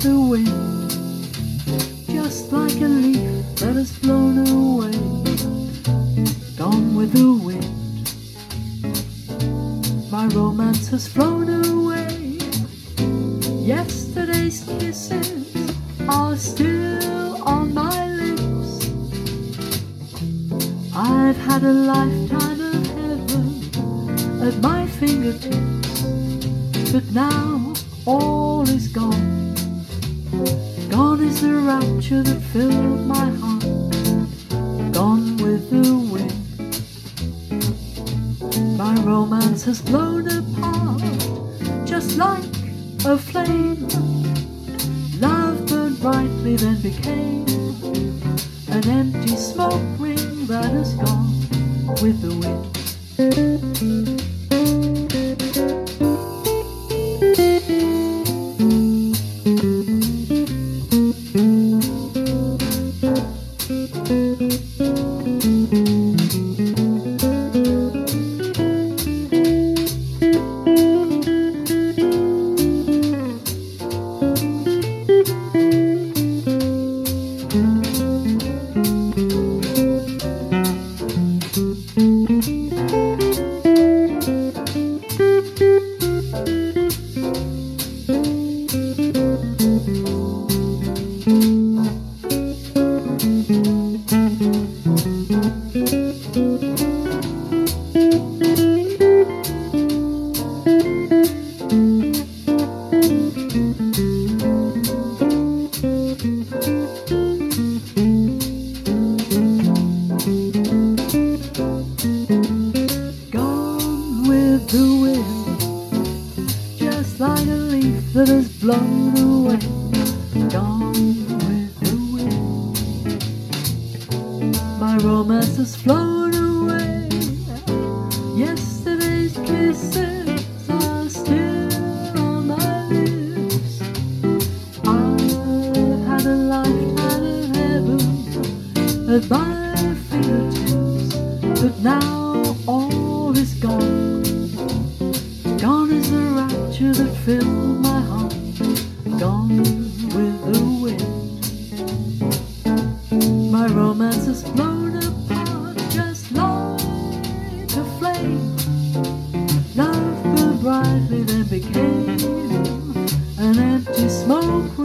the wind, just like a leaf that has blown away. Gone with the wind, my romance has flown away. Yesterday's kisses are still on my lips. I've had a lifetime of heaven at my fingertips, but now all is gone. Gone is the rapture that filled my heart, gone with the wind. My romance has blown apart, just like a flame. Love burned brightly, then became an empty smoke ring that has gone with the wind. Gone that has blown away. Gone with the wind, my romance has flown away. Yesterday's kisses are still on my lips. I've had a lifetime of heaven at my fingertips, but now all is gone picture that filled my heart, gone with the wind. My romance is blown apart, just like a flame. Love grew brightly, then became an empty smoke.